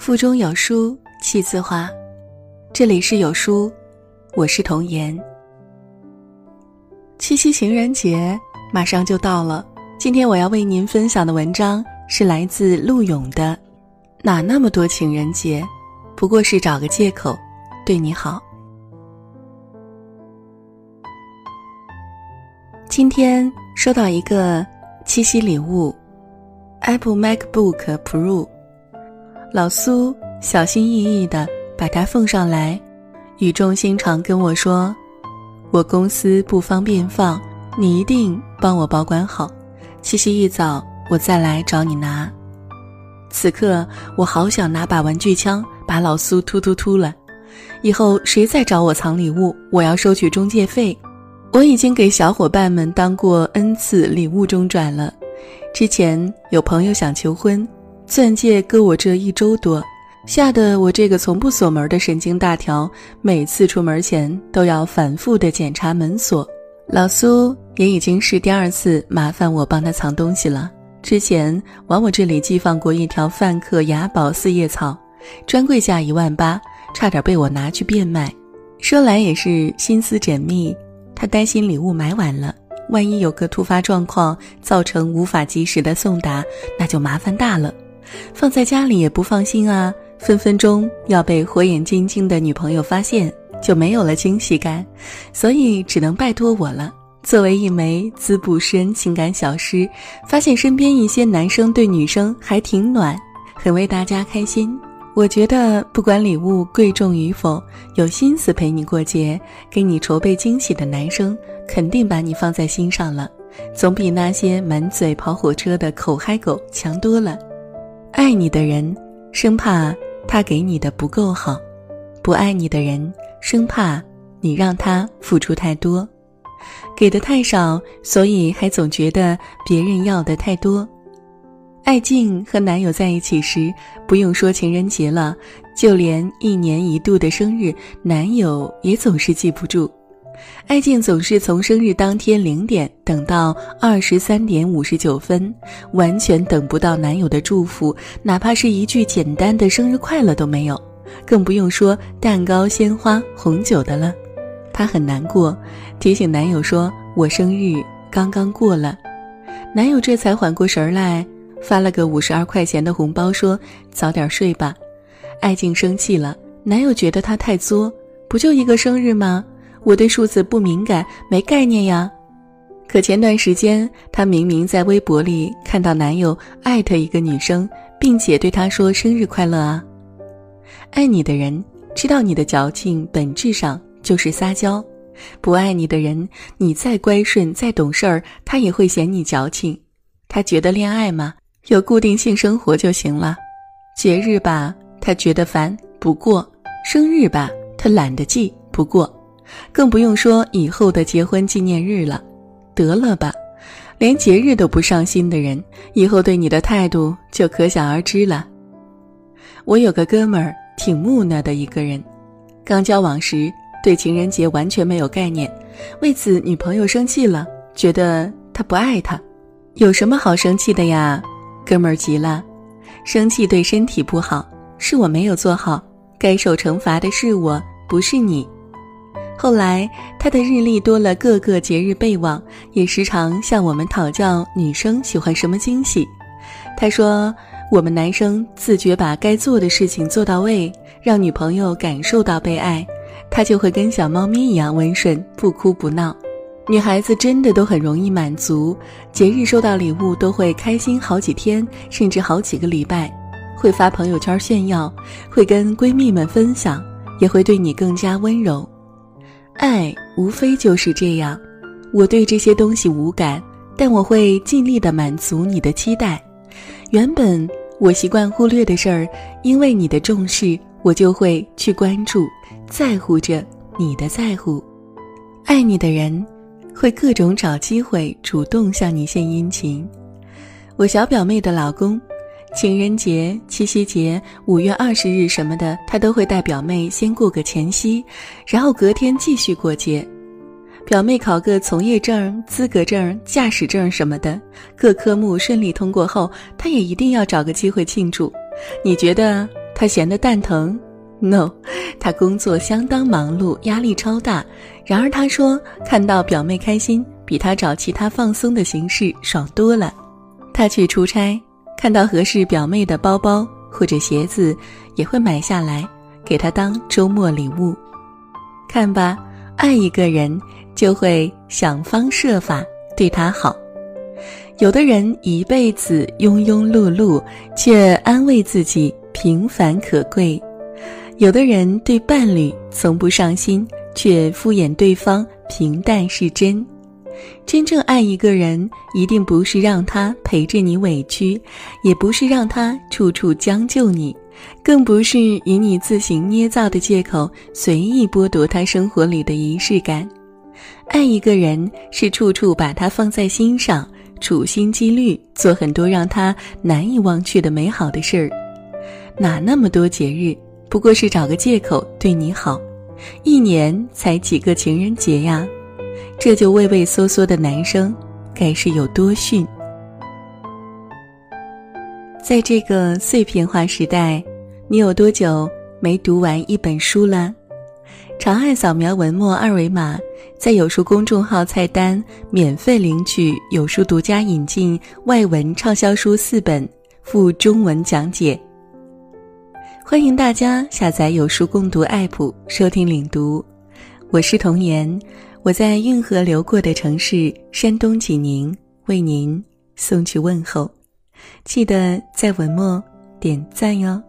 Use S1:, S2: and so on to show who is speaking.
S1: 腹中有书气自华，这里是有书，我是童言。七夕情人节马上就到了，今天我要为您分享的文章是来自陆勇的《哪那么多情人节，不过是找个借口对你好》。今天收到一个七夕礼物，Apple MacBook Pro。老苏小心翼翼地把它奉上来，语重心长跟我说：“我公司不方便放，你一定帮我保管好。七夕一早我再来找你拿。”此刻我好想拿把玩具枪把老苏突突突了。以后谁再找我藏礼物，我要收取中介费。我已经给小伙伴们当过 N 次礼物中转了。之前有朋友想求婚。钻戒搁我这一周多，吓得我这个从不锁门的神经大条，每次出门前都要反复的检查门锁。老苏也已经是第二次麻烦我帮他藏东西了。之前往我这里寄放过一条范克雅宝四叶草，专柜价一万八，差点被我拿去变卖。说来也是心思缜密，他担心礼物买晚了，万一有个突发状况造成无法及时的送达，那就麻烦大了。放在家里也不放心啊，分分钟要被火眼金睛的女朋友发现，就没有了惊喜感，所以只能拜托我了。作为一枚滋不深情感小诗，发现身边一些男生对女生还挺暖，很为大家开心。我觉得不管礼物贵重与否，有心思陪你过节，给你筹备惊喜的男生，肯定把你放在心上了，总比那些满嘴跑火车的口嗨狗强多了。爱你的人，生怕他给你的不够好；不爱你的人，生怕你让他付出太多，给的太少，所以还总觉得别人要的太多。爱静和男友在一起时，不用说情人节了，就连一年一度的生日，男友也总是记不住。爱静总是从生日当天零点等到二十三点五十九分，完全等不到男友的祝福，哪怕是一句简单的“生日快乐”都没有，更不用说蛋糕、鲜花、红酒的了。她很难过，提醒男友说：“我生日刚刚过了。”男友这才缓过神来，发了个五十二块钱的红包，说：“早点睡吧。”爱静生气了，男友觉得她太作，不就一个生日吗？我对数字不敏感，没概念呀。可前段时间，她明明在微博里看到男友艾特一个女生，并且对她说生日快乐啊。爱你的人知道你的矫情本质上就是撒娇，不爱你的人，你再乖顺再懂事儿，他也会嫌你矫情。他觉得恋爱嘛，有固定性生活就行了。节日吧，他觉得烦，不过；生日吧，他懒得记，不过。更不用说以后的结婚纪念日了，得了吧，连节日都不上心的人，以后对你的态度就可想而知了。我有个哥们儿，挺木讷的一个人，刚交往时对情人节完全没有概念，为此女朋友生气了，觉得他不爱她，有什么好生气的呀？哥们儿急了，生气对身体不好，是我没有做好，该受惩罚的是我，不是你。后来，他的日历多了各个节日备忘，也时常向我们讨教女生喜欢什么惊喜。他说：“我们男生自觉把该做的事情做到位，让女朋友感受到被爱，他就会跟小猫咪一样温顺，不哭不闹。女孩子真的都很容易满足，节日收到礼物都会开心好几天，甚至好几个礼拜，会发朋友圈炫耀，会跟闺蜜们分享，也会对你更加温柔。”爱无非就是这样，我对这些东西无感，但我会尽力的满足你的期待。原本我习惯忽略的事儿，因为你的重视，我就会去关注，在乎着你的在乎。爱你的人，会各种找机会主动向你献殷勤。我小表妹的老公。情人节、七夕节、五月二十日什么的，他都会带表妹先过个前夕，然后隔天继续过节。表妹考个从业证、资格证、驾驶证什么的，各科目顺利通过后，他也一定要找个机会庆祝。你觉得他闲得蛋疼？No，他工作相当忙碌，压力超大。然而他说，看到表妹开心，比他找其他放松的形式爽多了。他去出差，看到合适表妹的包包或者鞋子，也会买下来给她当周末礼物。看吧，爱一个人就会想方设法对他好。有的人一辈子庸庸碌碌，却安慰自己平凡可贵；有的人对伴侣从不上心，却敷衍对方平淡是真。真正爱一个人，一定不是让他陪着你委屈，也不是让他处处将就你，更不是以你自行捏造的借口随意剥夺他生活里的仪式感。爱一个人，是处处把他放在心上。处心积虑做很多让他难以忘却的美好的事儿，哪那么多节日？不过是找个借口对你好，一年才几个情人节呀？这就畏畏缩缩的男生该是有多逊？在这个碎片化时代，你有多久没读完一本书了？长按扫描文末二维码，在有书公众号菜单免费领取有书独家引进外文畅销书四本，附中文讲解。欢迎大家下载有书共读 APP 收听领读。我是童言，我在运河流过的城市山东济宁为您送去问候，记得在文末点赞哟。